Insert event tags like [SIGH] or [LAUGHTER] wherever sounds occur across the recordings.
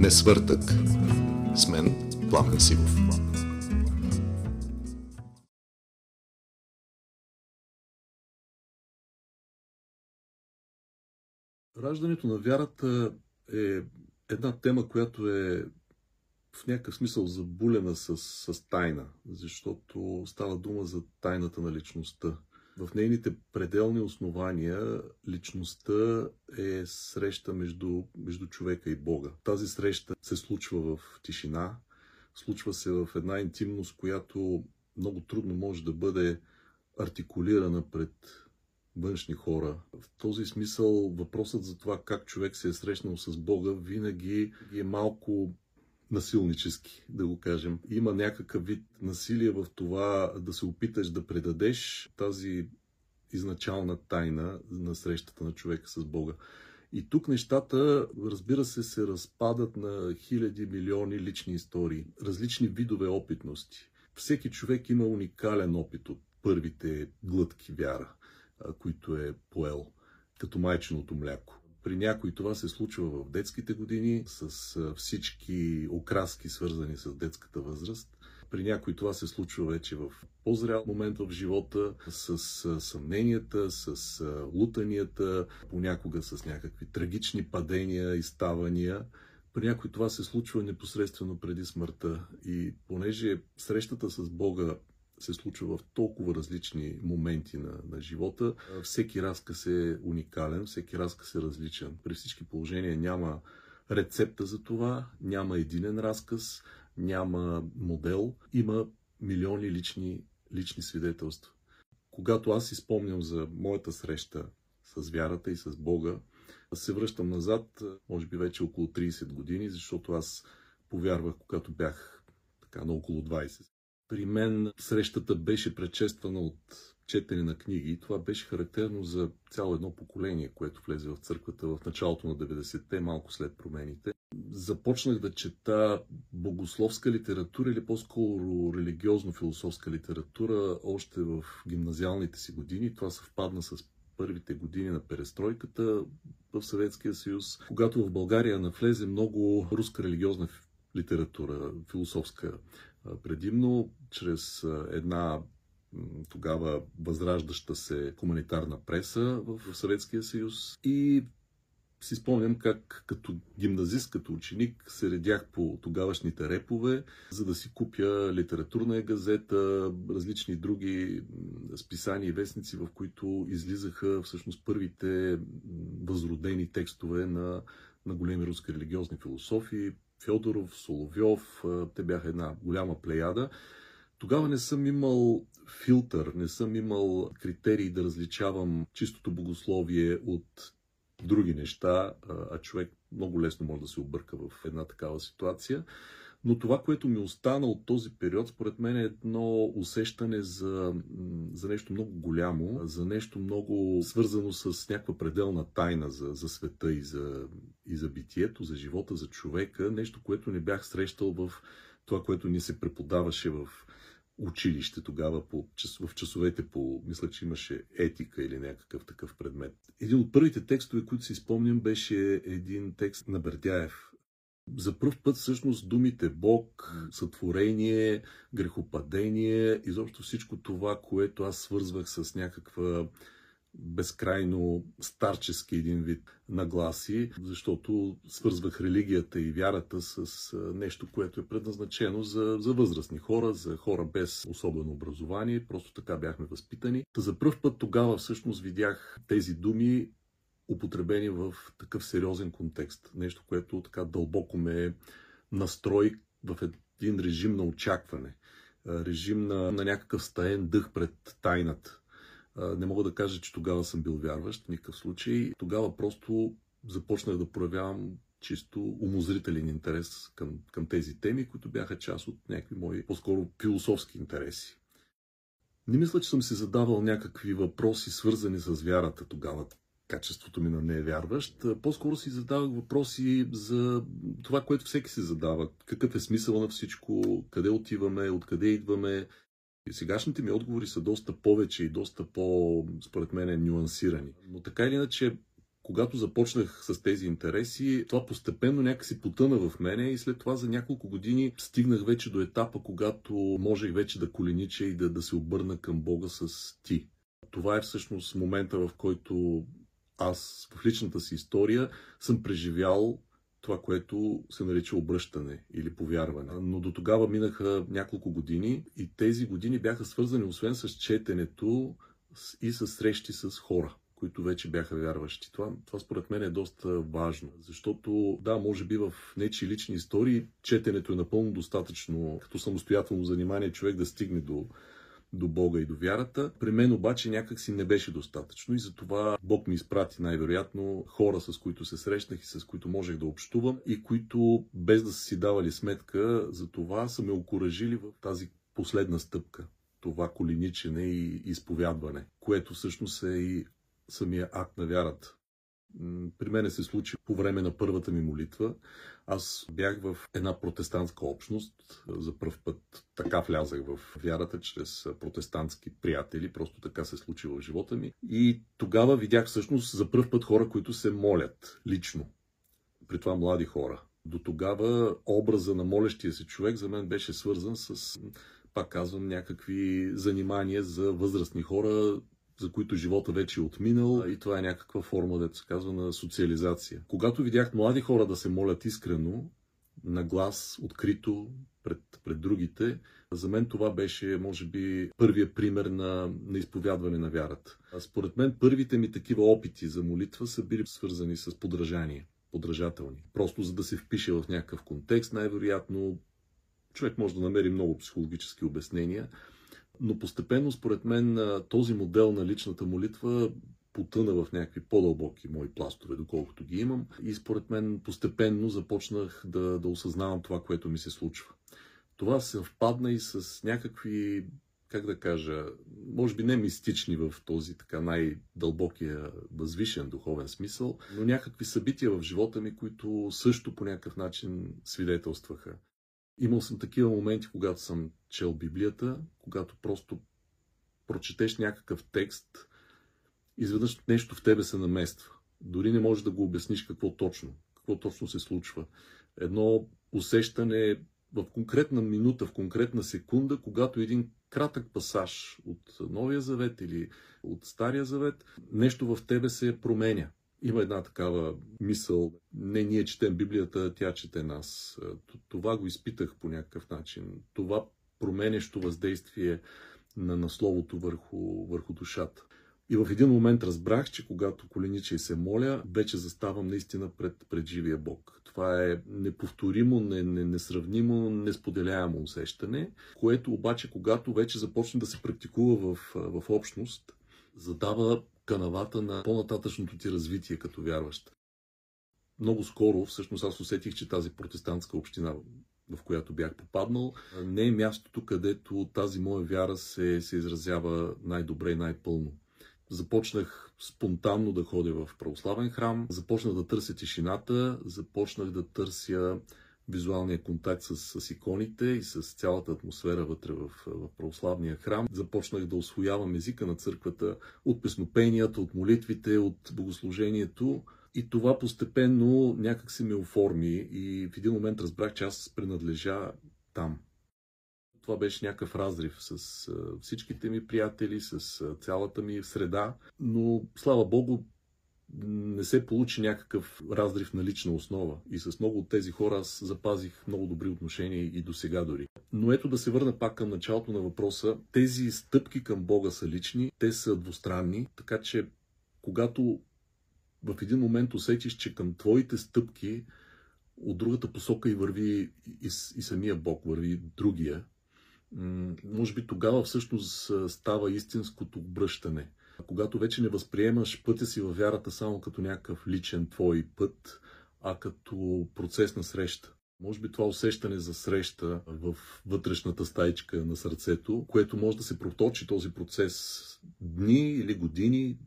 Не свъртък. С мен Пламен Сивов. Раждането на вярата е една тема, която е в някакъв смисъл забулена с, с тайна, защото става дума за тайната на личността. В нейните пределни основания личността е среща между, между човека и Бога. Тази среща се случва в тишина, случва се в една интимност, която много трудно може да бъде артикулирана пред външни хора. В този смисъл въпросът за това как човек се е срещнал с Бога винаги е малко насилнически, да го кажем. Има някакъв вид насилие в това да се опиташ да предадеш тази изначална тайна на срещата на човека с Бога. И тук нещата, разбира се, се разпадат на хиляди, милиони лични истории, различни видове опитности. Всеки човек има уникален опит от първите глътки вяра, които е поел, като майченото мляко. При някой това се случва в детските години, с всички окраски, свързани с детската възраст. При някой това се случва вече в по-зрял момент в живота, с съмненията, с лутанията, понякога с някакви трагични падения и ставания. При някой това се случва непосредствено преди смъртта. И понеже срещата с Бога се случва в толкова различни моменти на, на живота. Всеки разказ е уникален, всеки разказ е различен. При всички положения няма рецепта за това, няма единен разказ, няма модел, има милиони лични, лични свидетелства. Когато аз изпомням за моята среща с вярата и с Бога, се връщам назад, може би вече около 30 години, защото аз повярвах, когато бях така на около 20. При мен срещата беше предшествана от четене на книги и това беше характерно за цяло едно поколение, което влезе в църквата в началото на 90-те, малко след промените. Започнах да чета богословска литература или по-скоро религиозно-философска литература още в гимназиалните си години. Това съвпадна с първите години на перестройката в Съветския съюз, когато в България навлезе много руска религиозна литература, философска предимно, чрез една тогава възраждаща се хуманитарна преса в Съветския съюз. И си спомням как като гимназист, като ученик се редях по тогавашните репове, за да си купя литературна газета, различни други списания и вестници, в които излизаха всъщност първите възродени текстове на, на големи руски религиозни философи, Фьодоров, Соловьов, те бяха една голяма плеяда. Тогава не съм имал филтър, не съм имал критерии да различавам чистото богословие от други неща, а човек много лесно може да се обърка в една такава ситуация. Но това, което ми остана от този период, според мен е едно усещане за, за нещо много голямо, за нещо много свързано с някаква пределна тайна за, за света и за, и за битието, за живота, за човека. Нещо, което не бях срещал в това, което ни се преподаваше в училище тогава по, в часовете по, мисля, че имаше етика или някакъв такъв предмет. Един от първите текстове, които си спомням, беше един текст на Бердяев. За първ път всъщност думите Бог, сътворение, грехопадение, изобщо всичко това, което аз свързвах с някаква безкрайно старчески един вид нагласи, защото свързвах религията и вярата с нещо, което е предназначено за, за възрастни хора, за хора без особено образование, просто така бяхме възпитани. За първ път тогава всъщност видях тези думи употребени в такъв сериозен контекст. Нещо, което така дълбоко ме настрой в един режим на очакване, режим на, на някакъв стаен дъх пред тайната не мога да кажа, че тогава съм бил вярващ, в никакъв случай. Тогава просто започнах да проявявам чисто умозрителен интерес към, към тези теми, които бяха част от някакви мои по-скоро философски интереси. Не мисля, че съм си задавал някакви въпроси, свързани с вярата тогава, качеството ми на невярващ. По-скоро си задавах въпроси за това, което всеки се задава. Какъв е смисъл на всичко, къде отиваме, откъде идваме, и сегашните ми отговори са доста повече и доста по, според мен, нюансирани. Но така или иначе, Когато започнах с тези интереси, това постепенно някакси потъна в мене и след това за няколко години стигнах вече до етапа, когато можех вече да коленича и да, да се обърна към Бога с ти. Това е всъщност момента, в който аз в личната си история съм преживял това, което се нарича обръщане или повярване. Но до тогава минаха няколко години и тези години бяха свързани освен с четенето и с срещи с хора които вече бяха вярващи. Това, това според мен е доста важно, защото да, може би в нечи лични истории четенето е напълно достатъчно като самостоятелно занимание човек да стигне до, до Бога и до вярата. При мен обаче някак си не беше достатъчно и затова Бог ми изпрати най-вероятно хора, с които се срещнах и с които можех да общувам и които без да са си давали сметка за това са ме окоръжили в тази последна стъпка това коленичене и изповядване, което всъщност е и самия акт на вярата. При мене се случи по време на първата ми молитва. Аз бях в една протестантска общност. За първ път така влязах в вярата, чрез протестантски приятели. Просто така се случи в живота ми. И тогава видях всъщност за първ път хора, които се молят лично. При това млади хора. До тогава образа на молещия се човек за мен беше свързан с, пак казвам, някакви занимания за възрастни хора, за които живота вече е отминал и това е някаква форма, да се казва, на социализация. Когато видях млади хора да се молят искрено, на глас, открито, пред, пред другите, за мен това беше, може би, първия пример на, на изповядване на вярата. А според мен, първите ми такива опити за молитва са били свързани с подражание, подражателни. Просто за да се впише в някакъв контекст, най-вероятно човек може да намери много психологически обяснения, но постепенно, според мен, този модел на личната молитва потъна в някакви по-дълбоки мои пластове, доколкото ги имам. И според мен постепенно започнах да, да осъзнавам това, което ми се случва. Това се впадна и с някакви, как да кажа, може би не мистични в този така най-дълбокия, възвишен духовен смисъл, но някакви събития в живота ми, които също по някакъв начин свидетелстваха. Имал съм такива моменти, когато съм чел Библията, когато просто прочетеш някакъв текст, изведнъж нещо в тебе се намества. Дори не можеш да го обясниш какво точно, какво точно се случва. Едно усещане в конкретна минута, в конкретна секунда, когато един кратък пасаж от Новия завет или от Стария завет, нещо в тебе се променя. Има една такава мисъл, не ние четем Библията, тя чете нас. Това го изпитах по някакъв начин. Това променещо въздействие на, на Словото върху, върху душата. И в един момент разбрах, че когато коленича и се моля, вече заставам наистина пред, пред живия Бог. Това е неповторимо, не, не, несравнимо, несподеляемо усещане, което обаче, когато вече започне да се практикува в, в общност, задава канавата на по-нататъчното ти развитие като вярващ. Много скоро, всъщност аз усетих, че тази протестантска община, в която бях попаднал, не е мястото, където тази моя вяра се, се изразява най-добре и най-пълно. Започнах спонтанно да ходя в православен храм, започнах да търся тишината, започнах да търся визуалния контакт с, с иконите и с цялата атмосфера вътре в, в православния храм. Започнах да освоявам езика на църквата от песнопенията, от молитвите, от богослужението. И това постепенно някак се ме оформи и в един момент разбрах, че аз принадлежа там. Това беше някакъв разрив с всичките ми приятели, с цялата ми среда, но слава Богу, не се получи някакъв разрив на лична основа. И с много от тези хора аз запазих много добри отношения и до сега дори. Но ето да се върна пак към началото на въпроса. Тези стъпки към Бога са лични, те са двустранни, така че когато в един момент усетиш, че към твоите стъпки от другата посока и върви и, и самия Бог, върви другия, може би тогава всъщност става истинското обръщане – когато вече не възприемаш пътя си във вярата само като някакъв личен твой път, а като процес на среща. Може би това усещане за среща в вътрешната стайчка на сърцето, което може да се проточи този процес дни или години,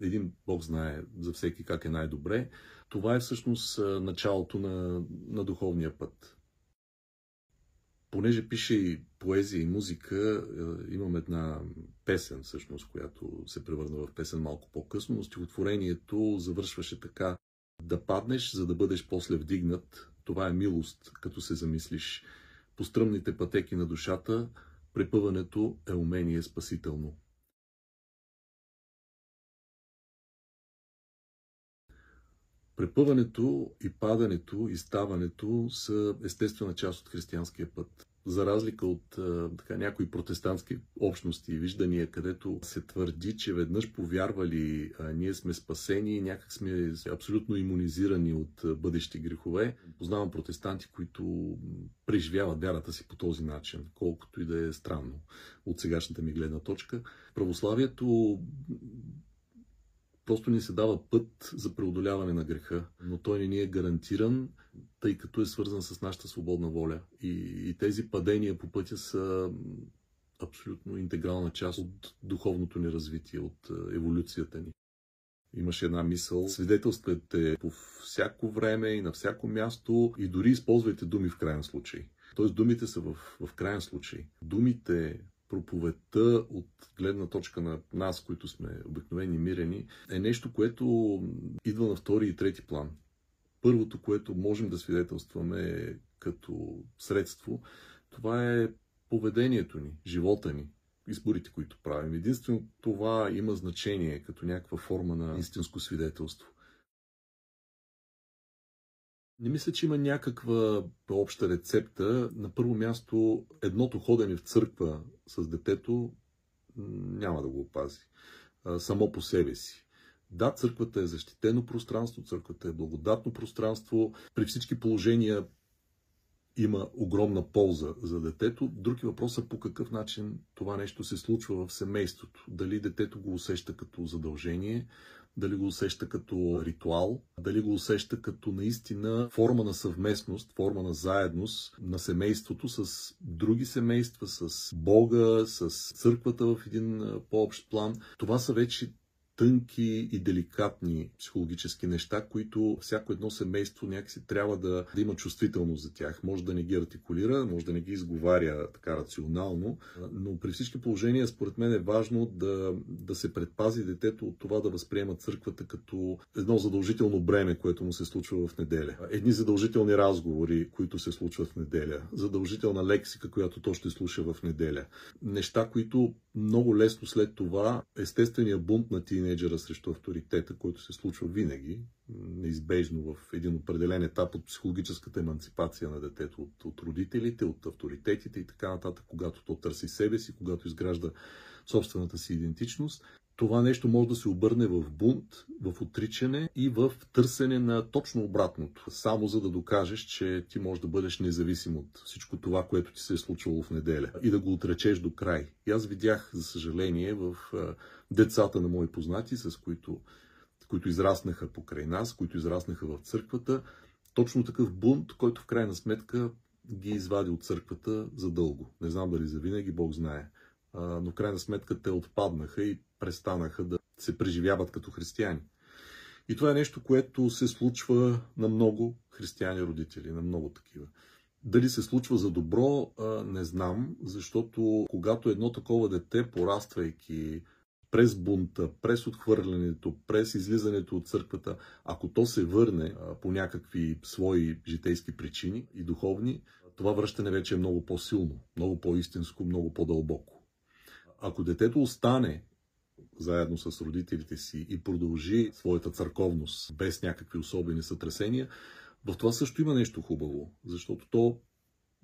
един Бог знае за всеки как е най-добре, това е всъщност началото на, на духовния път. Понеже пише и поезия и музика, е, имам една песен, всъщност, която се превърна в песен малко по-късно, но стихотворението завършваше така да паднеш, за да бъдеш после вдигнат. Това е милост, като се замислиш. По стръмните пътеки на душата, препъването е умение спасително. Препъването и падането и ставането са естествена част от християнския път. За разлика от така, някои протестантски общности и виждания, където се твърди, че веднъж повярвали, ние сме спасени и някак сме абсолютно иммунизирани от бъдещи грехове. Познавам протестанти, които преживяват вярата си по този начин, колкото и да е странно от сегашната ми гледна точка. Православието Просто ни се дава път за преодоляване на греха, но той не ни е гарантиран, тъй като е свързан с нашата свободна воля. И, и тези падения по пътя са абсолютно интегрална част от духовното ни развитие, от е, еволюцията ни. Имаше една мисъл. Свидетелствайте по всяко време и на всяко място и дори използвайте думи в крайен случай. Тоест думите са в, в крайен случай. Думите проповедта от гледна точка на нас, които сме обикновени мирени, е нещо, което идва на втори и трети план. Първото, което можем да свидетелстваме като средство, това е поведението ни, живота ни, изборите, които правим. Единствено това има значение като някаква форма на истинско свидетелство. Не мисля, че има някаква обща рецепта. На първо място, едното ходене в църква с детето няма да го опази само по себе си. Да, църквата е защитено пространство, църквата е благодатно пространство. При всички положения има огромна полза за детето. Други въпрос е по какъв начин това нещо се случва в семейството. Дали детето го усеща като задължение, дали го усеща като ритуал, дали го усеща като наистина форма на съвместност, форма на заедност на семейството с други семейства, с Бога, с църквата в един по-общ план. Това са вече тънки и деликатни психологически неща, които всяко едно семейство някакси трябва да, да има чувствителност за тях. Може да не ги артикулира, може да не ги изговаря така рационално, но при всички положения според мен е важно да, да се предпази детето от това да възприема църквата като едно задължително бреме, което му се случва в неделя. Едни задължителни разговори, които се случват в неделя. Задължителна лексика, която то ще слуша в неделя. Неща, които много лесно след това естествения бунт на тинейджера срещу авторитета, който се случва винаги, неизбежно в един определен етап от психологическата емансипация на детето от, от родителите, от авторитетите и така нататък, когато то търси себе си, когато изгражда собствената си идентичност, това нещо може да се обърне в бунт, в отричане и в търсене на точно обратното. Само за да докажеш, че ти можеш да бъдеш независим от всичко това, което ти се е случвало в неделя и да го отречеш до край. И аз видях, за съжаление, в децата на мои познати, с които, които израснаха покрай нас, които израснаха в църквата, точно такъв бунт, който в крайна сметка ги извади от църквата задълго. Не знам дали за винаги, Бог знае. Но в крайна сметка те отпаднаха и престанаха да се преживяват като християни. И това е нещо, което се случва на много християни родители, на много такива. Дали се случва за добро, не знам, защото когато едно такова дете, пораствайки през бунта, през отхвърлянето, през излизането от църквата, ако то се върне по някакви свои житейски причини и духовни, това връщане вече е много по-силно, много по-истинско, много по-дълбоко. Ако детето остане заедно с родителите си и продължи своята църковност без някакви особени сътресения, в това също има нещо хубаво, защото то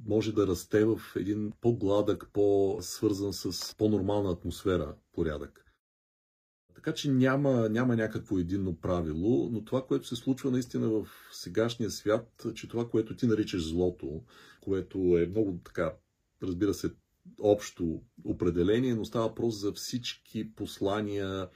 може да расте в един по-гладък, по-свързан с по-нормална атмосфера порядък. Така че няма, няма някакво единно правило, но това, което се случва наистина в сегашния свят, че това, което ти наричаш злото, което е много така, разбира се, общо определение, но става въпрос за всички послания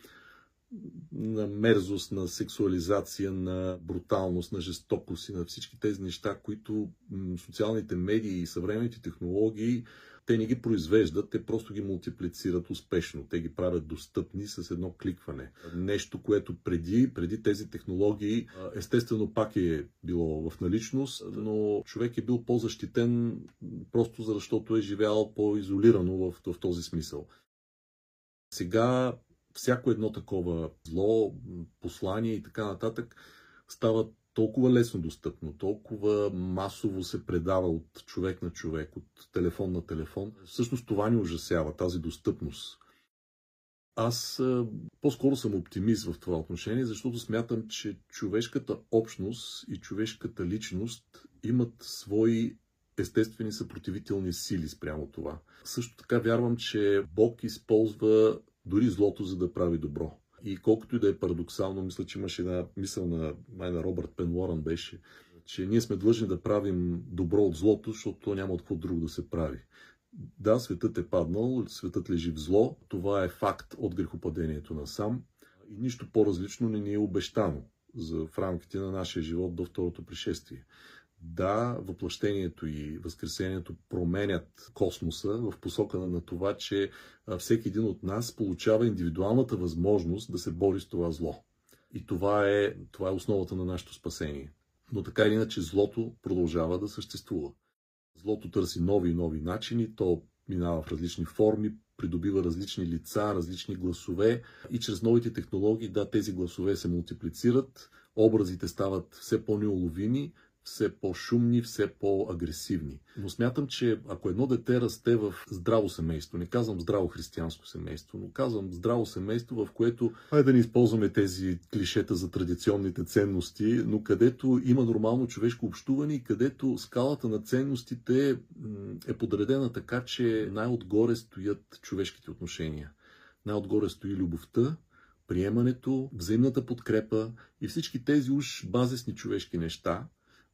на мерзост, на сексуализация, на бруталност, на жестокост и на всички тези неща, които социалните медии и съвременните технологии Те не ги произвеждат, те просто ги мултиплицират успешно. Те ги правят достъпни с едно кликване. Нещо, което преди, преди тези технологии, естествено пак е било в наличност, но човек е бил по-защитен просто защото е живял по-изолирано в, в този смисъл. Сега всяко едно такова зло, послание и така нататък става толкова лесно достъпно, толкова масово се предава от човек на човек, от телефон на телефон. Всъщност това ни ужасява, тази достъпност. Аз по-скоро съм оптимист в това отношение, защото смятам, че човешката общност и човешката личност имат свои естествени съпротивителни сили спрямо това. Също така вярвам, че Бог използва дори злото, за да прави добро. И колкото и да е парадоксално, мисля, че имаше една мисъл на, на Робърт Пен Лоран беше, че ние сме длъжни да правим добро от злото, защото няма от какво друго да се прави. Да, светът е паднал, светът лежи в зло, това е факт от грехопадението на сам и нищо по-различно не ни е обещано за, в рамките на нашия живот до второто пришествие да, въплъщението и възкресението променят космоса в посока на това, че всеки един от нас получава индивидуалната възможност да се бори с това зло. И това е, това е основата на нашето спасение. Но така или иначе злото продължава да съществува. Злото търси нови и нови начини, то минава в различни форми, придобива различни лица, различни гласове и чрез новите технологии, да, тези гласове се мултиплицират, образите стават все по-неуловими, все по-шумни, все по-агресивни. Но смятам, че ако едно дете расте в здраво семейство, не казвам здраво християнско семейство, но казвам здраво семейство, в което, хайде да не използваме тези клишета за традиционните ценности, но където има нормално човешко общуване и където скалата на ценностите е подредена така, че най-отгоре стоят човешките отношения. Най-отгоре стои любовта, приемането, взаимната подкрепа и всички тези уж базисни човешки неща,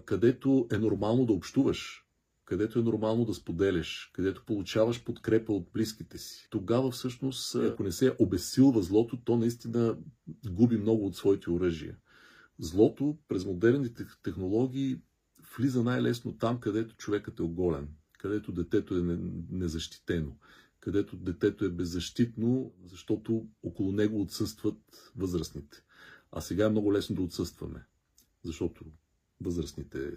където е нормално да общуваш, където е нормално да споделяш, където получаваш подкрепа от близките си. Тогава всъщност, ако не се обесилва злото, то наистина губи много от своите оръжия. Злото през модерните технологии влиза най-лесно там, където човекът е оголен, където детето е незащитено, където детето е беззащитно, защото около него отсъстват възрастните. А сега е много лесно да отсъстваме, защото възрастните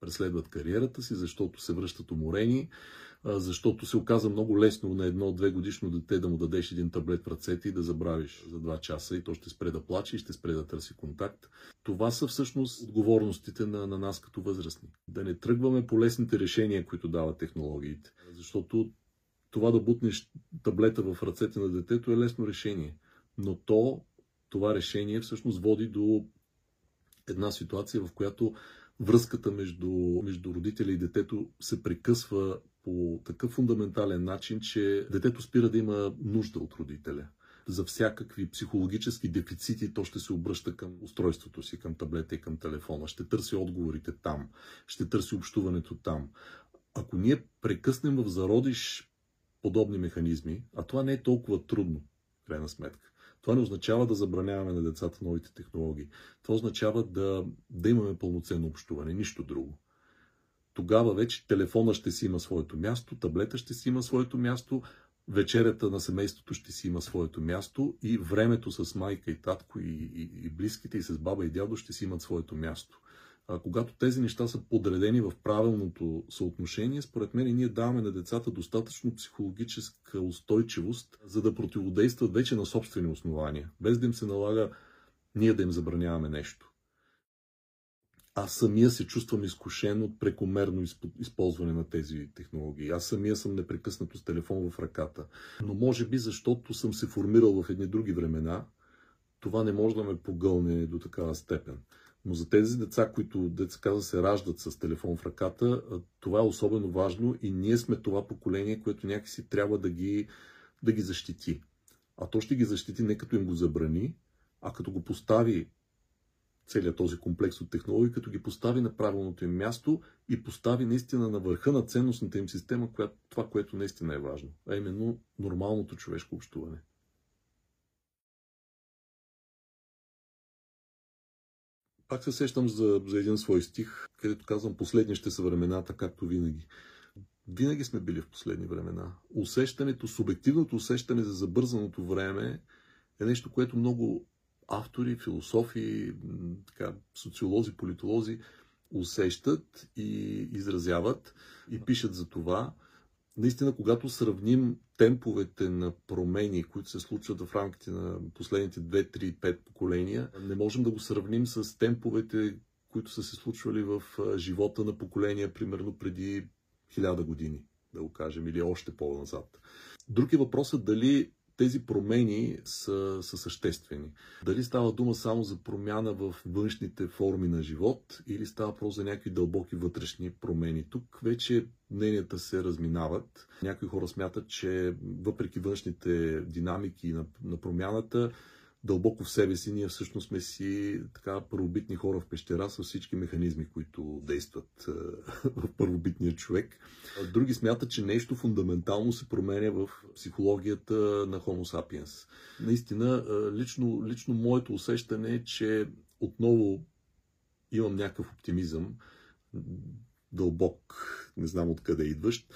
преследват кариерата си, защото се връщат уморени, защото се оказа много лесно на едно-две годишно дете да му дадеш един таблет в ръцете и да забравиш за два часа и то ще спре да плаче и ще спре да търси контакт. Това са всъщност отговорностите на, на нас като възрастни. Да не тръгваме по лесните решения, които дават технологиите, защото това да бутнеш таблета в ръцете на детето е лесно решение, но то, това решение всъщност води до една ситуация, в която връзката между, между родителя и детето се прекъсва по такъв фундаментален начин, че детето спира да има нужда от родителя. За всякакви психологически дефицити то ще се обръща към устройството си, към таблета и към телефона. Ще търси отговорите там. Ще търси общуването там. Ако ние прекъснем в зародиш подобни механизми, а това не е толкова трудно, крайна сметка, това не означава да забраняваме на децата новите технологии. Това означава да, да имаме пълноценно общуване, нищо друго. Тогава вече телефона ще си има своето място, таблета ще си има своето място, вечерята на семейството ще си има своето място и времето с майка и татко и, и, и близките и с баба и дядо ще си имат своето място когато тези неща са подредени в правилното съотношение, според мен ние даваме на децата достатъчно психологическа устойчивост, за да противодействат вече на собствени основания, без да им се налага ние да им забраняваме нещо. Аз самия се чувствам изкушен от прекомерно използване на тези технологии. Аз самия съм непрекъснато с телефон в ръката. Но може би защото съм се формирал в едни други времена, това не може да ме погълне до такава степен. Но за тези деца, които, деца каза, се раждат с телефон в ръката, това е особено важно и ние сме това поколение, което някакси трябва да ги, да ги защити. А то ще ги защити не като им го забрани, а като го постави целият този комплекс от технологии, като ги постави на правилното им място и постави наистина на върха на ценностната им система, това, което наистина е важно, а именно нормалното човешко общуване. Пак се сещам за, за един свой стих, където казвам последни ще са времената, както винаги. винаги сме били в последни времена. Усещането, субективното усещане за забързаното време е нещо, което много автори, философи, така, социолози, политолози усещат и изразяват и пишат за това. Наистина, когато сравним темповете на промени, които се случват в рамките на последните 2, 3, 5 поколения, не можем да го сравним с темповете, които са се случвали в живота на поколения, примерно преди хиляда години, да го кажем, или още по-назад. Друг е въпросът дали тези промени са, са съществени. Дали става дума само за промяна в външните форми на живот или става просто за някакви дълбоки вътрешни промени. Тук вече мненията се разминават. Някои хора смятат, че въпреки външните динамики на, на промяната, дълбоко в себе си ние всъщност сме си така първобитни хора в пещера с всички механизми, които действат е, [LAUGHS] в първобитния човек. Други смятат, че нещо фундаментално се променя в психологията на Homo sapiens. Наистина, е, лично, лично моето усещане е, че отново имам някакъв оптимизъм, дълбок, не знам откъде идващ,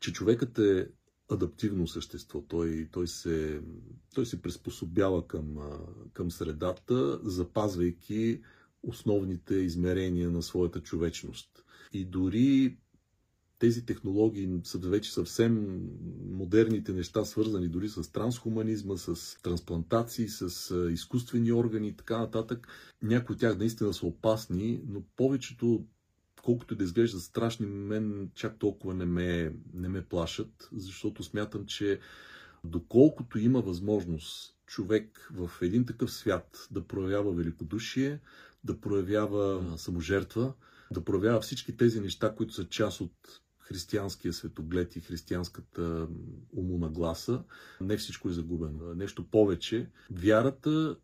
че човекът е адаптивно същество. Той, той, се, той се приспособява към, към средата, запазвайки основните измерения на своята човечност. И дори тези технологии са вече съвсем модерните неща, свързани дори с трансхуманизма, с трансплантации, с изкуствени органи и така нататък. Някои от тях наистина са опасни, но повечето колкото да изглеждат страшни, мен чак толкова не ме, не ме плашат, защото смятам, че доколкото има възможност човек в един такъв свят да проявява великодушие, да проявява саможертва, да проявява всички тези неща, които са част от християнския светоглед и християнската умонагласа, не всичко е загубено. Нещо повече. Вярата,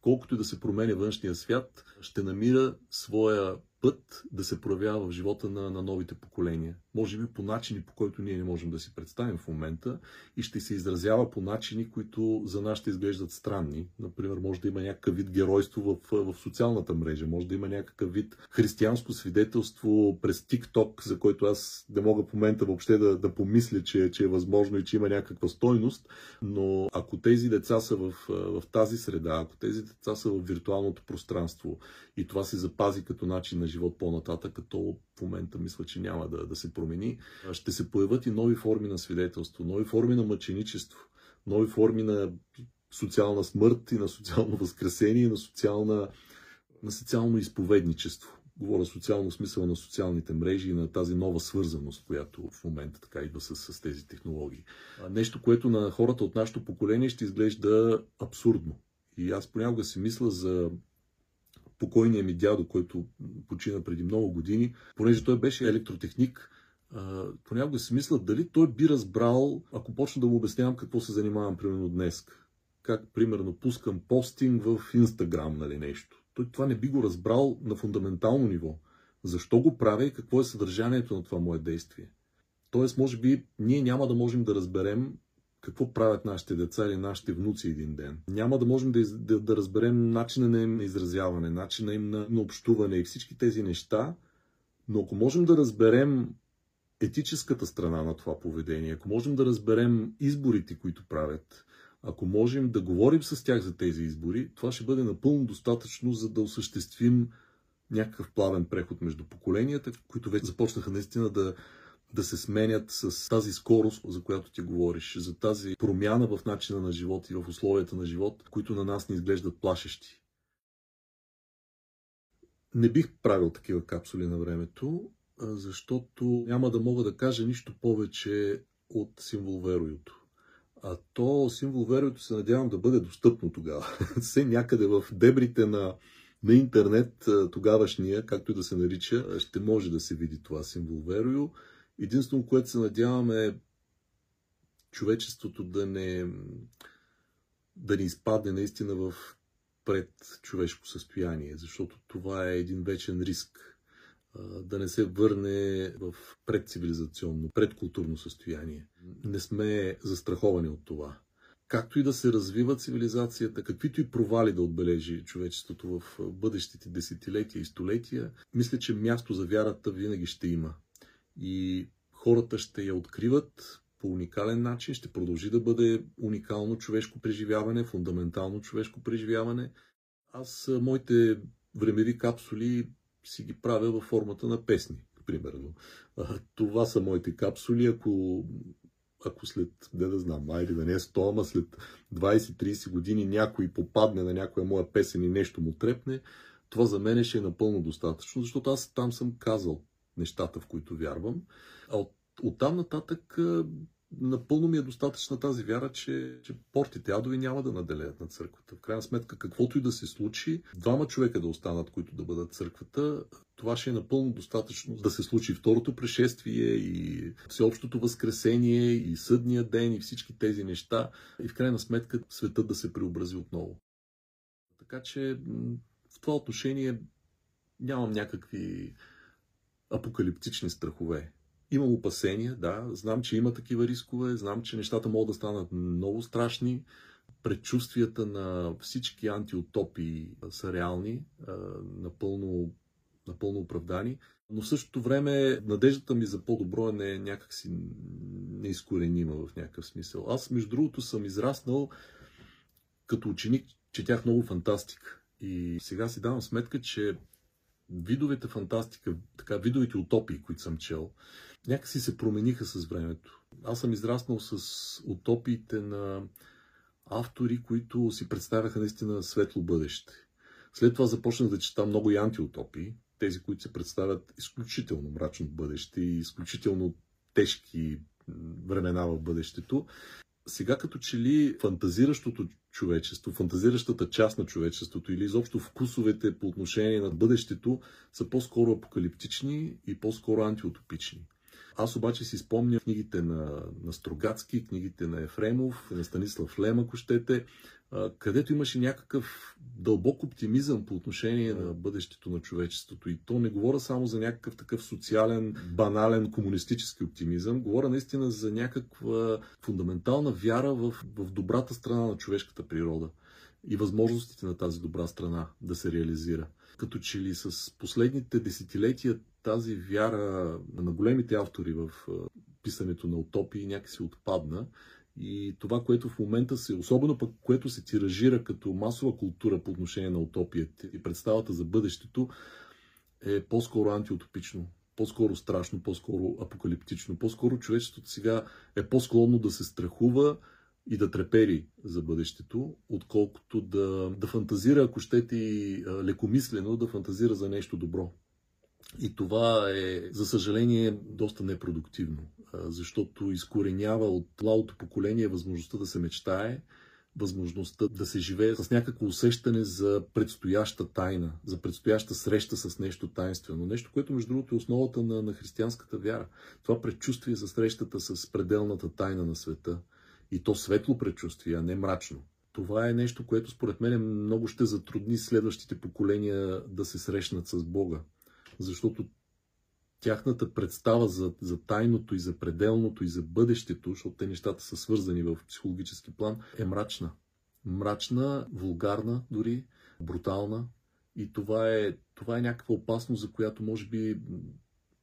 колкото и да се променя външния свят, ще намира своя път да се проявява в живота на, на новите поколения. Може би по начини, по който ние не можем да си представим в момента и ще се изразява по начини, които за нас ще изглеждат странни. Например, може да има някакъв вид геройство в, в социалната мрежа, може да има някакъв вид християнско свидетелство през TikTok, за който аз не мога в момента въобще да, да помисля, че, че е възможно и че има някаква стойност, но ако тези деца са в, в тази среда, ако тези деца са в виртуалното пространство и това се запази като начин на живот по-нататък, като в момента мисля, че няма да, да се промени. Ще се появят и нови форми на свидетелство, нови форми на мъченичество, нови форми на социална смърт и на социално възкресение, на, социална, на социално изповедничество. Говоря социално смисъл на социалните мрежи и на тази нова свързаност, която в момента така идва с, с тези технологии. Нещо, което на хората от нашето поколение ще изглежда абсурдно. И аз понякога си мисля за покойния ми дядо, който почина преди много години, понеже той беше електротехник, понякога си мисля дали той би разбрал, ако почна да му обяснявам какво се занимавам примерно днес. Как, примерно, пускам постинг в Инстаграм, нали нещо. Той това не би го разбрал на фундаментално ниво. Защо го правя и какво е съдържанието на това мое действие. Тоест, може би, ние няма да можем да разберем какво правят нашите деца или нашите внуци един ден. Няма да можем да, да, да разберем начина на им на изразяване, начина им на, на общуване и всички тези неща, но ако можем да разберем етическата страна на това поведение, ако можем да разберем изборите, които правят, ако можем да говорим с тях за тези избори, това ще бъде напълно достатъчно, за да осъществим някакъв плавен преход между поколенията, които вече започнаха наистина да да се сменят с тази скорост, за която ти говориш, за тази промяна в начина на живот и в условията на живот, които на нас не изглеждат плашещи. Не бих правил такива капсули на времето, защото няма да мога да кажа нищо повече от символ вероюто. А то символ вероюто се надявам да бъде достъпно тогава. [LAUGHS] Все някъде в дебрите на, на интернет тогавашния, както и да се нарича, ще може да се види това символ верою. Единствено, което се надяваме е човечеството да не, да не изпадне наистина в пред човешко състояние, защото това е един вечен риск да не се върне в предцивилизационно, предкултурно състояние. Не сме застраховани от това. Както и да се развива цивилизацията, каквито и провали да отбележи човечеството в бъдещите десетилетия и столетия, мисля, че място за вярата винаги ще има. И хората ще я откриват по уникален начин, ще продължи да бъде уникално човешко преживяване, фундаментално човешко преживяване. Аз моите времеви капсули си ги правя във формата на песни, примерно. Това са моите капсули. Ако, ако след, не да знам, айде да не е 100, ама след 20-30 години някой попадне на някоя моя песен и нещо му трепне, това за мен ще е напълно достатъчно, защото аз там съм казал нещата, в които вярвам. А от, оттам нататък напълно ми е достатъчна тази вяра, че, че портите адови няма да наделеят на църквата. В крайна сметка, каквото и да се случи, двама човека да останат, които да бъдат църквата, това ще е напълно достатъчно да се случи второто пришествие и всеобщото възкресение и съдния ден и всички тези неща и в крайна сметка светът да се преобрази отново. Така че в това отношение нямам някакви апокалиптични страхове. Имам опасения, да, знам, че има такива рискове, знам, че нещата могат да станат много страшни. Предчувствията на всички антиутопии са реални, напълно, напълно оправдани. Но в същото време надеждата ми за по-добро не е някакси неизкоренима в някакъв смисъл. Аз, между другото, съм израснал като ученик, четях много фантастика. И сега си давам сметка, че видовете фантастика, така, видовете утопии, които съм чел, някакси се промениха с времето. Аз съм израснал с утопиите на автори, които си представяха наистина светло бъдеще. След това започнах да чета много и антиутопии, тези, които се представят изключително мрачно бъдеще и изключително тежки времена в бъдещето. Сега като че ли фантазиращото човечество, фантазиращата част на човечеството или изобщо вкусовете по отношение на бъдещето са по-скоро апокалиптични и по-скоро антиутопични. Аз обаче си спомня книгите на, на Строгацки, книгите на Ефремов, на Станислав Лем, ако щете, където имаше някакъв дълбок оптимизъм по отношение на бъдещето на човечеството. И то не говоря само за някакъв такъв социален, банален, комунистически оптимизъм, говоря наистина за някаква фундаментална вяра в, в добрата страна на човешката природа и възможностите на тази добра страна да се реализира. Като че ли с последните десетилетия тази вяра на големите автори в писането на утопии някакси отпадна. И това, което в момента се, особено пък което се тиражира като масова култура по отношение на утопията и представата за бъдещето, е по-скоро антиутопично, по-скоро страшно, по-скоро апокалиптично. По-скоро човечеството сега е по-склонно да се страхува и да трепери за бъдещето, отколкото да, да фантазира, ако щете и лекомислено, да фантазира за нещо добро. И това е, за съжаление, доста непродуктивно, защото изкоренява от младото поколение възможността да се мечтае, възможността да се живее с някакво усещане за предстояща тайна, за предстояща среща с нещо тайнствено. Нещо, което, между другото, е основата на, на християнската вяра. Това предчувствие за срещата с пределната тайна на света. И то светло предчувствие, а не мрачно. Това е нещо, което според мен много ще затрудни следващите поколения да се срещнат с Бога защото тяхната представа за, за тайното и за пределното и за бъдещето, защото те нещата са свързани в психологически план, е мрачна. Мрачна, вулгарна дори, брутална. И това е, това е някаква опасност, за която може би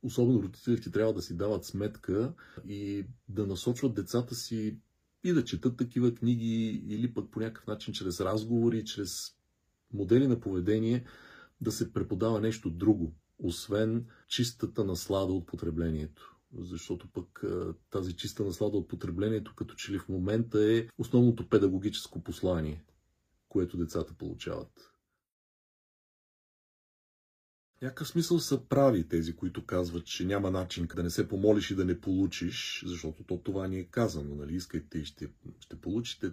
особено родителите трябва да си дават сметка и да насочват децата си и да четат такива книги или пък по някакъв начин чрез разговори, чрез модели на поведение да се преподава нещо друго освен чистата наслада от потреблението. Защото пък тази чиста наслада от потреблението, като че ли в момента е основното педагогическо послание, което децата получават. В някакъв смисъл са прави тези, които казват, че няма начин да не се помолиш и да не получиш, защото то това ни е казано, нали? Искайте и ще, ще получите,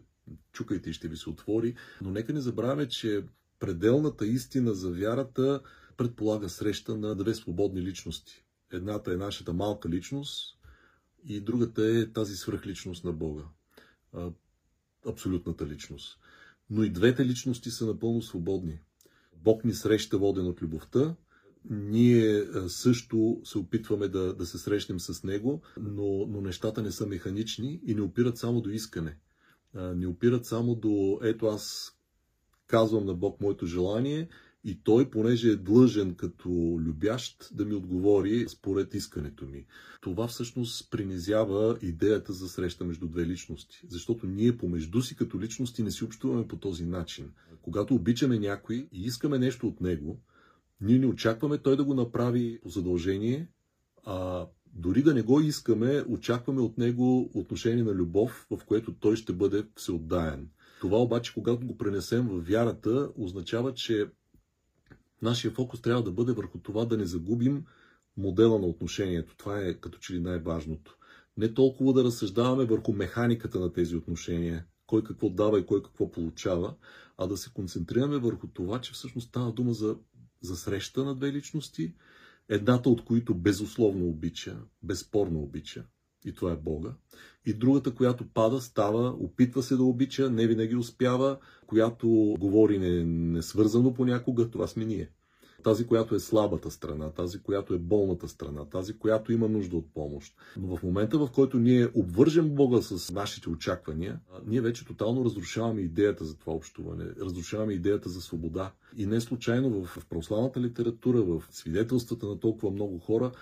чукайте и ще ви се отвори. Но нека не забравяме, че пределната истина за вярата предполага среща на две свободни личности. Едната е нашата малка личност и другата е тази свръхличност на Бога. Абсолютната личност. Но и двете личности са напълно свободни. Бог ни среща воден от любовта, ние също се опитваме да, да се срещнем с Него, но, но нещата не са механични и не опират само до искане. Не опират само до ето аз казвам на Бог моето желание и той, понеже е длъжен като любящ, да ми отговори според искането ми. Това всъщност принизява идеята за среща между две личности. Защото ние помежду си като личности не си общуваме по този начин. Когато обичаме някой и искаме нещо от него, ние не очакваме той да го направи по задължение, а дори да не го искаме, очакваме от него отношение на любов, в което той ще бъде всеотдаен. Това обаче, когато го пренесем в вярата, означава, че нашия фокус трябва да бъде върху това да не загубим модела на отношението. Това е като че ли най-важното. Не толкова да разсъждаваме върху механиката на тези отношения, кой какво дава и кой какво получава, а да се концентрираме върху това, че всъщност става дума за, за среща на две личности, едната от които безусловно обича, безспорно обича, и това е Бога. И другата, която пада, става, опитва се да обича, не винаги успява, която говори несвързано понякога, това сме ние. Тази, която е слабата страна, тази, която е болната страна, тази, която има нужда от помощ. Но в момента, в който ние обвържем Бога с нашите очаквания, ние вече тотално разрушаваме идеята за това общуване, разрушаваме идеята за свобода. И не случайно в православната литература, в свидетелствата на толкова много хора,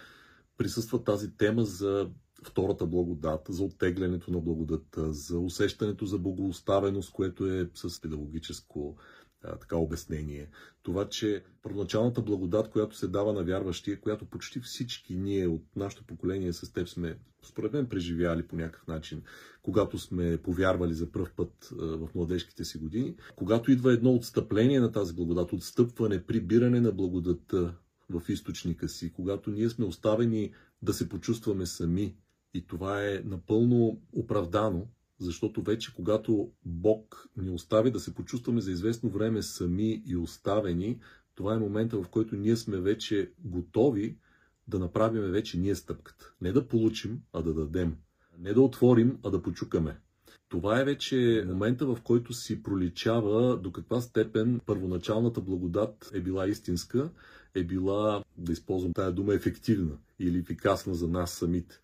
присъства тази тема за втората благодат, за оттеглянето на благодата, за усещането за богооставеност, което е с педагогическо а, така обяснение. Това, че първоначалната благодат, която се дава на вярващия, която почти всички ние от нашето поколение с теб сме, според мен, преживяли по някакъв начин, когато сме повярвали за първ път а, в младежките си години, когато идва едно отстъпление на тази благодат, отстъпване, прибиране на благодата в източника си, когато ние сме оставени да се почувстваме сами, и това е напълно оправдано, защото вече когато Бог ни остави да се почувстваме за известно време сами и оставени, това е момента, в който ние сме вече готови да направим вече ние стъпката. Не да получим, а да дадем. Не да отворим, а да почукаме. Това е вече момента, в който си проличава до каква степен първоначалната благодат е била истинска, е била, да използвам тая дума, ефективна или ефикасна за нас самите.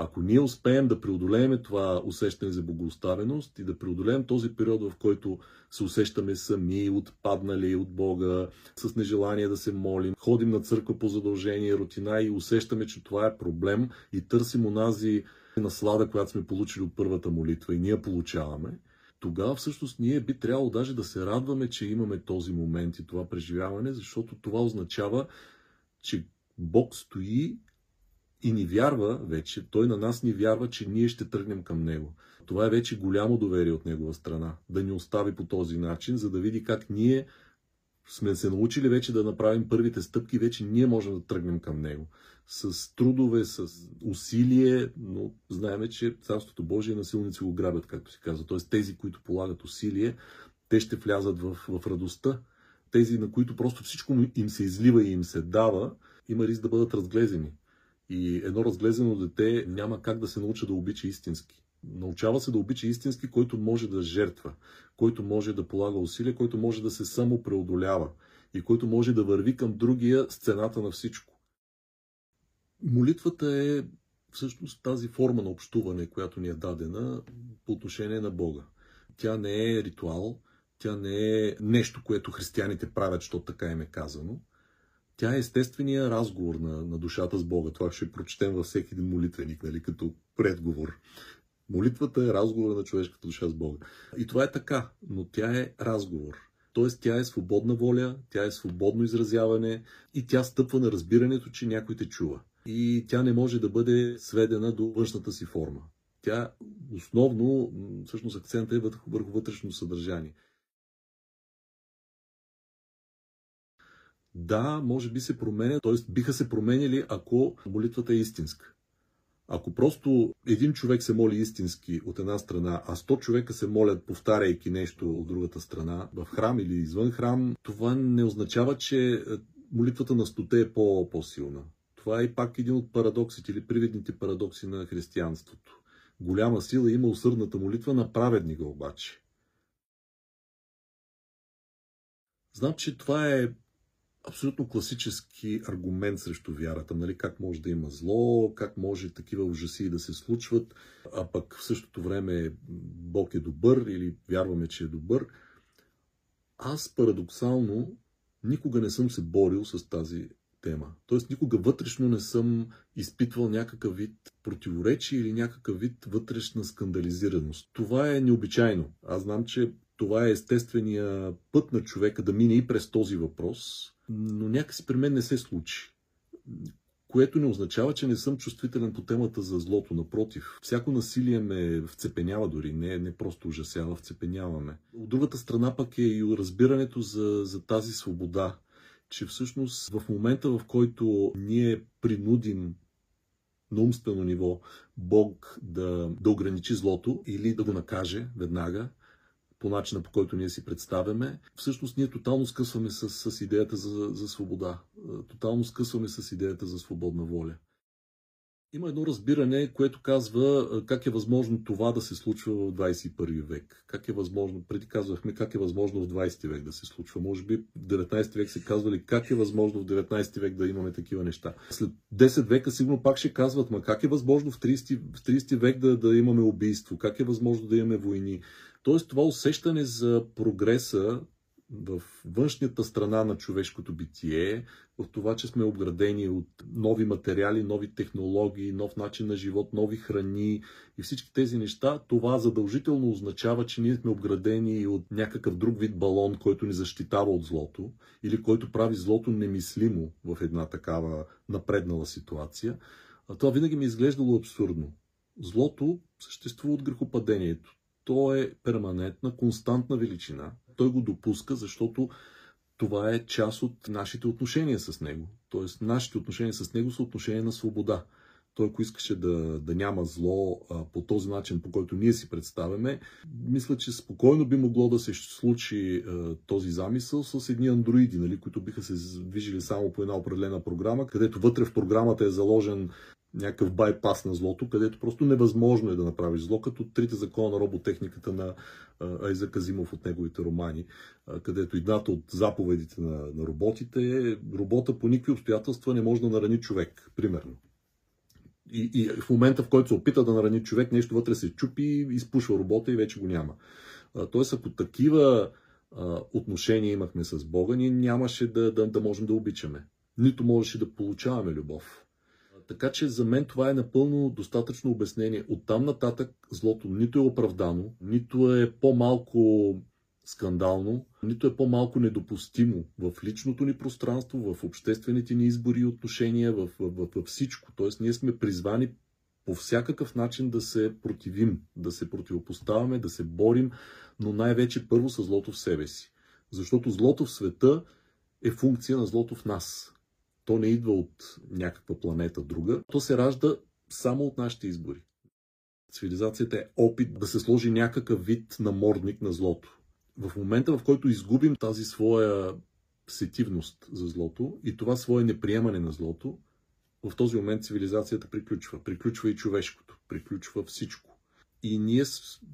Ако ние успеем да преодолеем това усещане за богоставеност и да преодолеем този период, в който се усещаме сами, отпаднали от Бога, с нежелание да се молим, ходим на църква по задължение, рутина и усещаме, че това е проблем и търсим онази наслада, която сме получили от първата молитва и ние получаваме, тогава всъщност ние би трябвало даже да се радваме, че имаме този момент и това преживяване, защото това означава, че Бог стои и ни вярва вече, той на нас ни вярва, че ние ще тръгнем към него. Това е вече голямо доверие от негова страна, да ни остави по този начин, за да види как ние сме се научили вече да направим първите стъпки, вече ние можем да тръгнем към него. С трудове, с усилие, но знаеме, че Царството Божие насилници го грабят, както се казва. Тоест тези, които полагат усилие, те ще влязат в, в радостта. Тези, на които просто всичко им се излива и им се дава, има риск да бъдат разглезени. И едно разглезено дете няма как да се научи да обича истински. Научава се да обича истински, който може да жертва, който може да полага усилия, който може да се само преодолява и който може да върви към другия с цената на всичко. Молитвата е всъщност тази форма на общуване, която ни е дадена по отношение на Бога. Тя не е ритуал, тя не е нещо, което християните правят, защото така им е казано. Тя е естествения разговор на, на душата с Бога. Това ще прочетем във всеки един молитвеник, нали, като предговор. Молитвата е разговор на човешката душа с Бога. И това е така, но тя е разговор. Тоест тя е свободна воля, тя е свободно изразяване и тя стъпва на разбирането, че някой те чува. И тя не може да бъде сведена до външната си форма. Тя основно, всъщност акцента е върху вътрешно съдържание. Да, може би се променя, т.е. биха се променили, ако молитвата е истинска. Ако просто един човек се моли истински от една страна, а 100 човека се молят, повтаряйки нещо от другата страна, в храм или извън храм, това не означава, че е, молитвата на стоте е по-силна. Това е пак един от парадоксите или привидните парадокси на християнството. Голяма сила има усърдната молитва на праведника обаче. Знам, че това е абсолютно класически аргумент срещу вярата. Нали? Как може да има зло, как може такива ужаси да се случват, а пък в същото време Бог е добър или вярваме, че е добър. Аз парадоксално никога не съм се борил с тази тема. Тоест никога вътрешно не съм изпитвал някакъв вид противоречие или някакъв вид вътрешна скандализираност. Това е необичайно. Аз знам, че това е естествения път на човека да мине и през този въпрос, но някакси при мен не се случи. Което не означава, че не съм чувствителен по темата за злото. Напротив, всяко насилие ме вцепенява дори, не, не просто ужасява, вцепеняваме. От другата страна пък е и разбирането за, за тази свобода, че всъщност в момента, в който ние принудим на умствено ниво Бог да, да ограничи злото или да го накаже веднага, по начина по който ние си представяме, всъщност ние тотално скъсваме с, с идеята за, за свобода. Тотално скъсваме с идеята за свободна воля. Има едно разбиране, което казва как е възможно това да се случва в 21 век. Как е възможно, преди казвахме как е възможно в 20 век да се случва. Може би в 19 век се казвали как е възможно в 19 век да имаме такива неща. След 10 века сигурно пак ще казват, ма как е възможно в 30, в 30 век да, да имаме убийство, как е възможно да имаме войни. Тоест това усещане за прогреса в външната страна на човешкото битие, в това, че сме обградени от нови материали, нови технологии, нов начин на живот, нови храни и всички тези неща, това задължително означава, че ние сме обградени от някакъв друг вид балон, който ни защитава от злото или който прави злото немислимо в една такава напреднала ситуация. А това винаги ми е изглеждало абсурдно. Злото съществува от грехопадението. То е перманентна, константна величина. Той го допуска, защото това е част от нашите отношения с него. Тоест, нашите отношения с него са отношения на свобода. Той, ако искаше да, да няма зло а, по този начин, по който ние си представяме, мисля, че спокойно би могло да се случи а, този замисъл с едни андроиди, нали, които биха се движили само по една определена програма, където вътре в програмата е заложен някакъв байпас на злото, където просто невъзможно е да направиш зло, като трите закона на роботехниката на Айза Казимов от неговите романи, където едната от заповедите на, на роботите е робота по никакви обстоятелства не може да нарани човек, примерно. И, и в момента, в който се опита да нарани човек, нещо вътре се чупи, изпушва робота и вече го няма. Тоест, ако такива отношения имахме с Бога, ние нямаше да, да, да можем да обичаме. Нито можеше да получаваме любов. Така че за мен това е напълно достатъчно обяснение. Оттам нататък злото нито е оправдано, нито е по-малко скандално, нито е по-малко недопустимо в личното ни пространство, в обществените ни избори и отношения, в, в, в, в всичко. Тоест ние сме призвани по всякакъв начин да се противим, да се противопоставяме, да се борим, но най-вече първо с злото в себе си. Защото злото в света е функция на злото в нас. То не идва от някаква планета друга. То се ражда само от нашите избори. Цивилизацията е опит да се сложи някакъв вид намордник на злото. В момента, в който изгубим тази своя сетивност за злото и това свое неприемане на злото, в този момент цивилизацията приключва. Приключва и човешкото. Приключва всичко. И ние,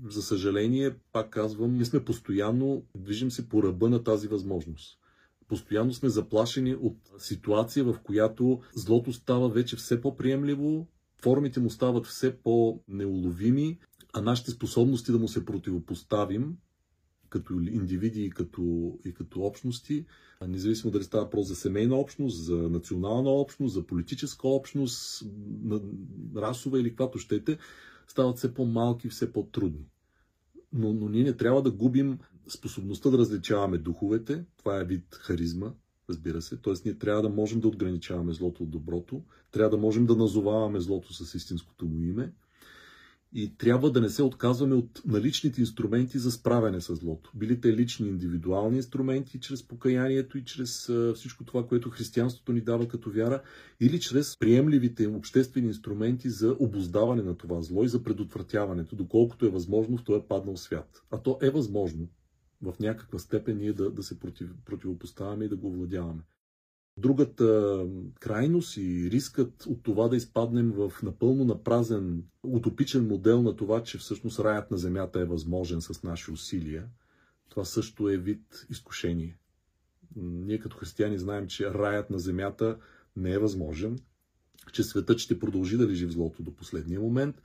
за съжаление, пак казвам, ние сме постоянно, движим се по ръба на тази възможност. Постоянно сме заплашени от ситуация, в която злото става вече все по-приемливо, формите му стават все по-неуловими, а нашите способности да му се противопоставим като индивиди и като, и като общности, независимо дали става въпрос за семейна общност, за национална общност, за политическа общност, расова или каквато щете, стават все по-малки, все по-трудни. Но, но ние не трябва да губим способността да различаваме духовете, това е вид харизма, разбира се. Тоест ние трябва да можем да отграничаваме злото от доброто, трябва да можем да назоваваме злото с истинското му име и трябва да не се отказваме от наличните инструменти за справяне с злото. Били те лични индивидуални инструменти, чрез покаянието и чрез всичко това, което християнството ни дава като вяра, или чрез приемливите обществени инструменти за обоздаване на това зло и за предотвратяването, доколкото е възможно в този паднал свят. А то е възможно, в някаква степен ние да, да се против, противопоставяме и да го владяваме. Другата крайност и рискът от това да изпаднем в напълно напразен утопичен модел на това, че всъщност раят на земята е възможен с наши усилия, това също е вид изкушение. Ние като християни знаем, че раят на земята не е възможен, че светът ще продължи да лежи в злото до последния момент,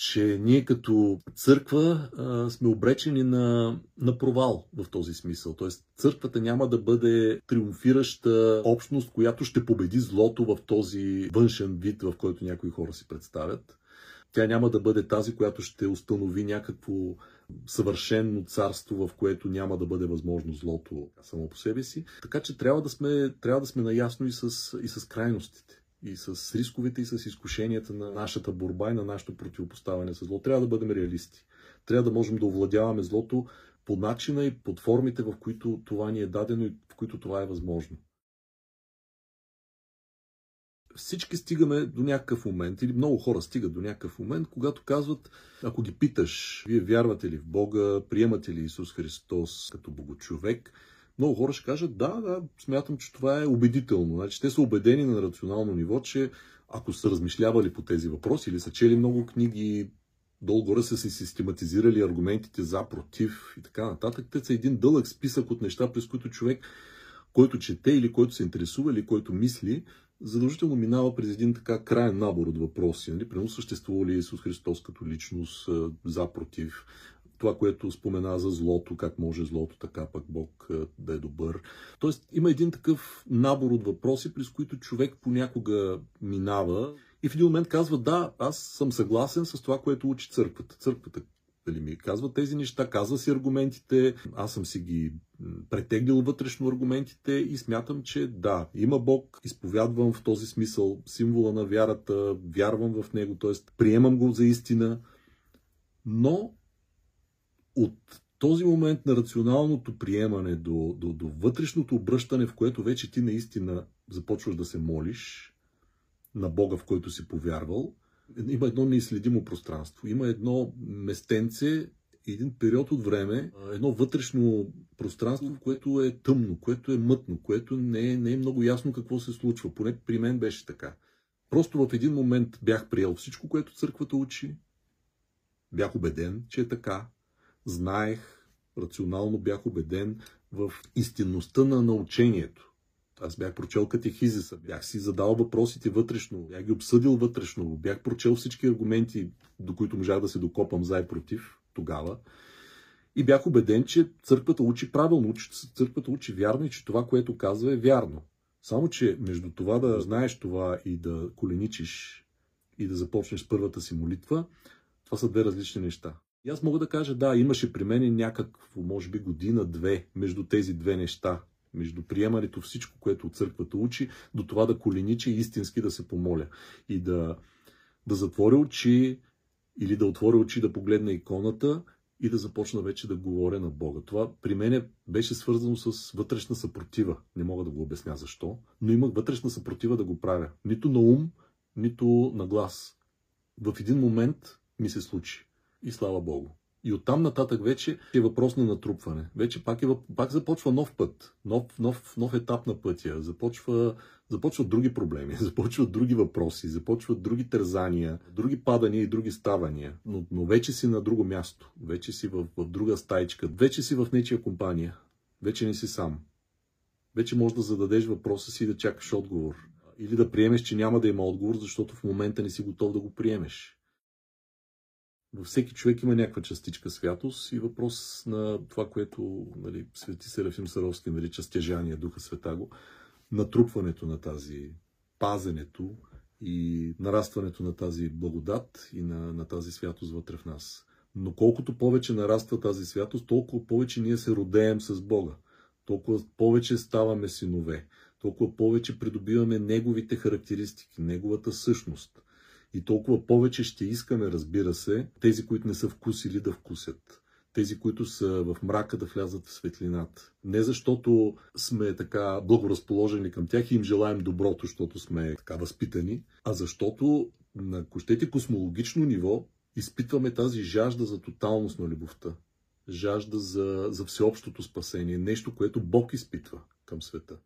че ние като църква а, сме обречени на, на провал в този смисъл. Тоест, църквата няма да бъде триумфираща общност, която ще победи злото в този външен вид, в който някои хора си представят. Тя няма да бъде тази, която ще установи някакво съвършено царство, в което няма да бъде възможно злото само по себе си. Така че трябва да сме, трябва да сме наясно и с, и с крайностите и с рисковете и с изкушенията на нашата борба и на нашето противопоставяне с зло. Трябва да бъдем реалисти. Трябва да можем да овладяваме злото по начина и под формите, в които това ни е дадено и в които това е възможно. Всички стигаме до някакъв момент, или много хора стигат до някакъв момент, когато казват, ако ги питаш, вие вярвате ли в Бога, приемате ли Исус Христос като Богочовек, много хора ще кажат, да, да, смятам, че това е убедително. Значи, те са убедени на рационално ниво, че ако са размишлявали по тези въпроси или са чели много книги, долу-горе са си систематизирали аргументите за, против и така нататък, те са един дълъг списък от неща, през които човек, който чете или който се интересува или който мисли, задължително минава през един така крайен набор от въпроси. Нали? Примерно съществува ли Исус Христос като личност, за, против, това, което спомена за злото, как може злото така пък Бог е, да е добър. Тоест има един такъв набор от въпроси, през които човек понякога минава и в един момент казва, да, аз съм съгласен с това, което учи църквата. Църквата дали ми казва тези неща, казва си аргументите, аз съм си ги претеглил вътрешно аргументите и смятам, че да, има Бог, изповядвам в този смисъл символа на вярата, вярвам в него, т.е. приемам го за истина, но от този момент на рационалното приемане до, до, до вътрешното обръщане, в което вече ти наистина започваш да се молиш на Бога, в който си повярвал, има едно неизследимо пространство. Има едно местенце, един период от време, едно вътрешно пространство, което е тъмно, което е мътно, което не е, не е много ясно какво се случва. Поне при мен беше така. Просто в един момент бях приел всичко, което църквата учи. Бях убеден, че е така знаех, рационално бях убеден в истинността на научението. Аз бях прочел катехизиса, бях си задал въпросите вътрешно, бях ги обсъдил вътрешно, бях прочел всички аргументи, до които можах да се докопам за и против тогава. И бях убеден, че църквата учи правилно, че църквата учи вярно и че това, което казва е вярно. Само, че между това да знаеш това и да коленичиш и да започнеш първата си молитва, това са две различни неща. И аз мога да кажа, да, имаше при мен някакво, може би година-две между тези две неща. Между приемането всичко, което църквата учи, до това да коленичи и истински да се помоля. И да, да затворя очи или да отворя очи да погледна иконата и да започна вече да говоря на Бога. Това при мен беше свързано с вътрешна съпротива. Не мога да го обясня защо, но имах вътрешна съпротива да го правя. Нито на ум, нито на глас. В един момент ми се случи и слава Богу. И оттам нататък вече е въпрос на натрупване. Вече пак, е, пак започва нов път, нов, нов, нов етап на пътя. Започва, започват други проблеми, [LAUGHS] започват други въпроси, започват други тързания, други падания и други ставания. Но, но вече си на друго място, вече си в, в друга стайчка, вече си в нечия компания, вече не си сам. Вече можеш да зададеш въпроса си и да чакаш отговор. Или да приемеш, че няма да има отговор, защото в момента не си готов да го приемеш. Във всеки човек има някаква частичка святост и въпрос на това, което нали, Свети Серафим Саровски нарича стяжание, Духа Света го, натрупването на тази, пазенето и нарастването на тази благодат и на, на тази святост вътре в нас. Но колкото повече нараства тази святост, толкова повече ние се родеем с Бога. Толкова повече ставаме синове. Толкова повече придобиваме Неговите характеристики, Неговата същност – и толкова повече ще искаме, разбира се, тези, които не са вкусили да вкусят. Тези, които са в мрака да влязат в светлината. Не защото сме така благоразположени към тях и им желаем доброто, защото сме така възпитани, а защото на, ако щете, космологично ниво изпитваме тази жажда за тоталност на любовта. Жажда за, за всеобщото спасение. Нещо, което Бог изпитва към света.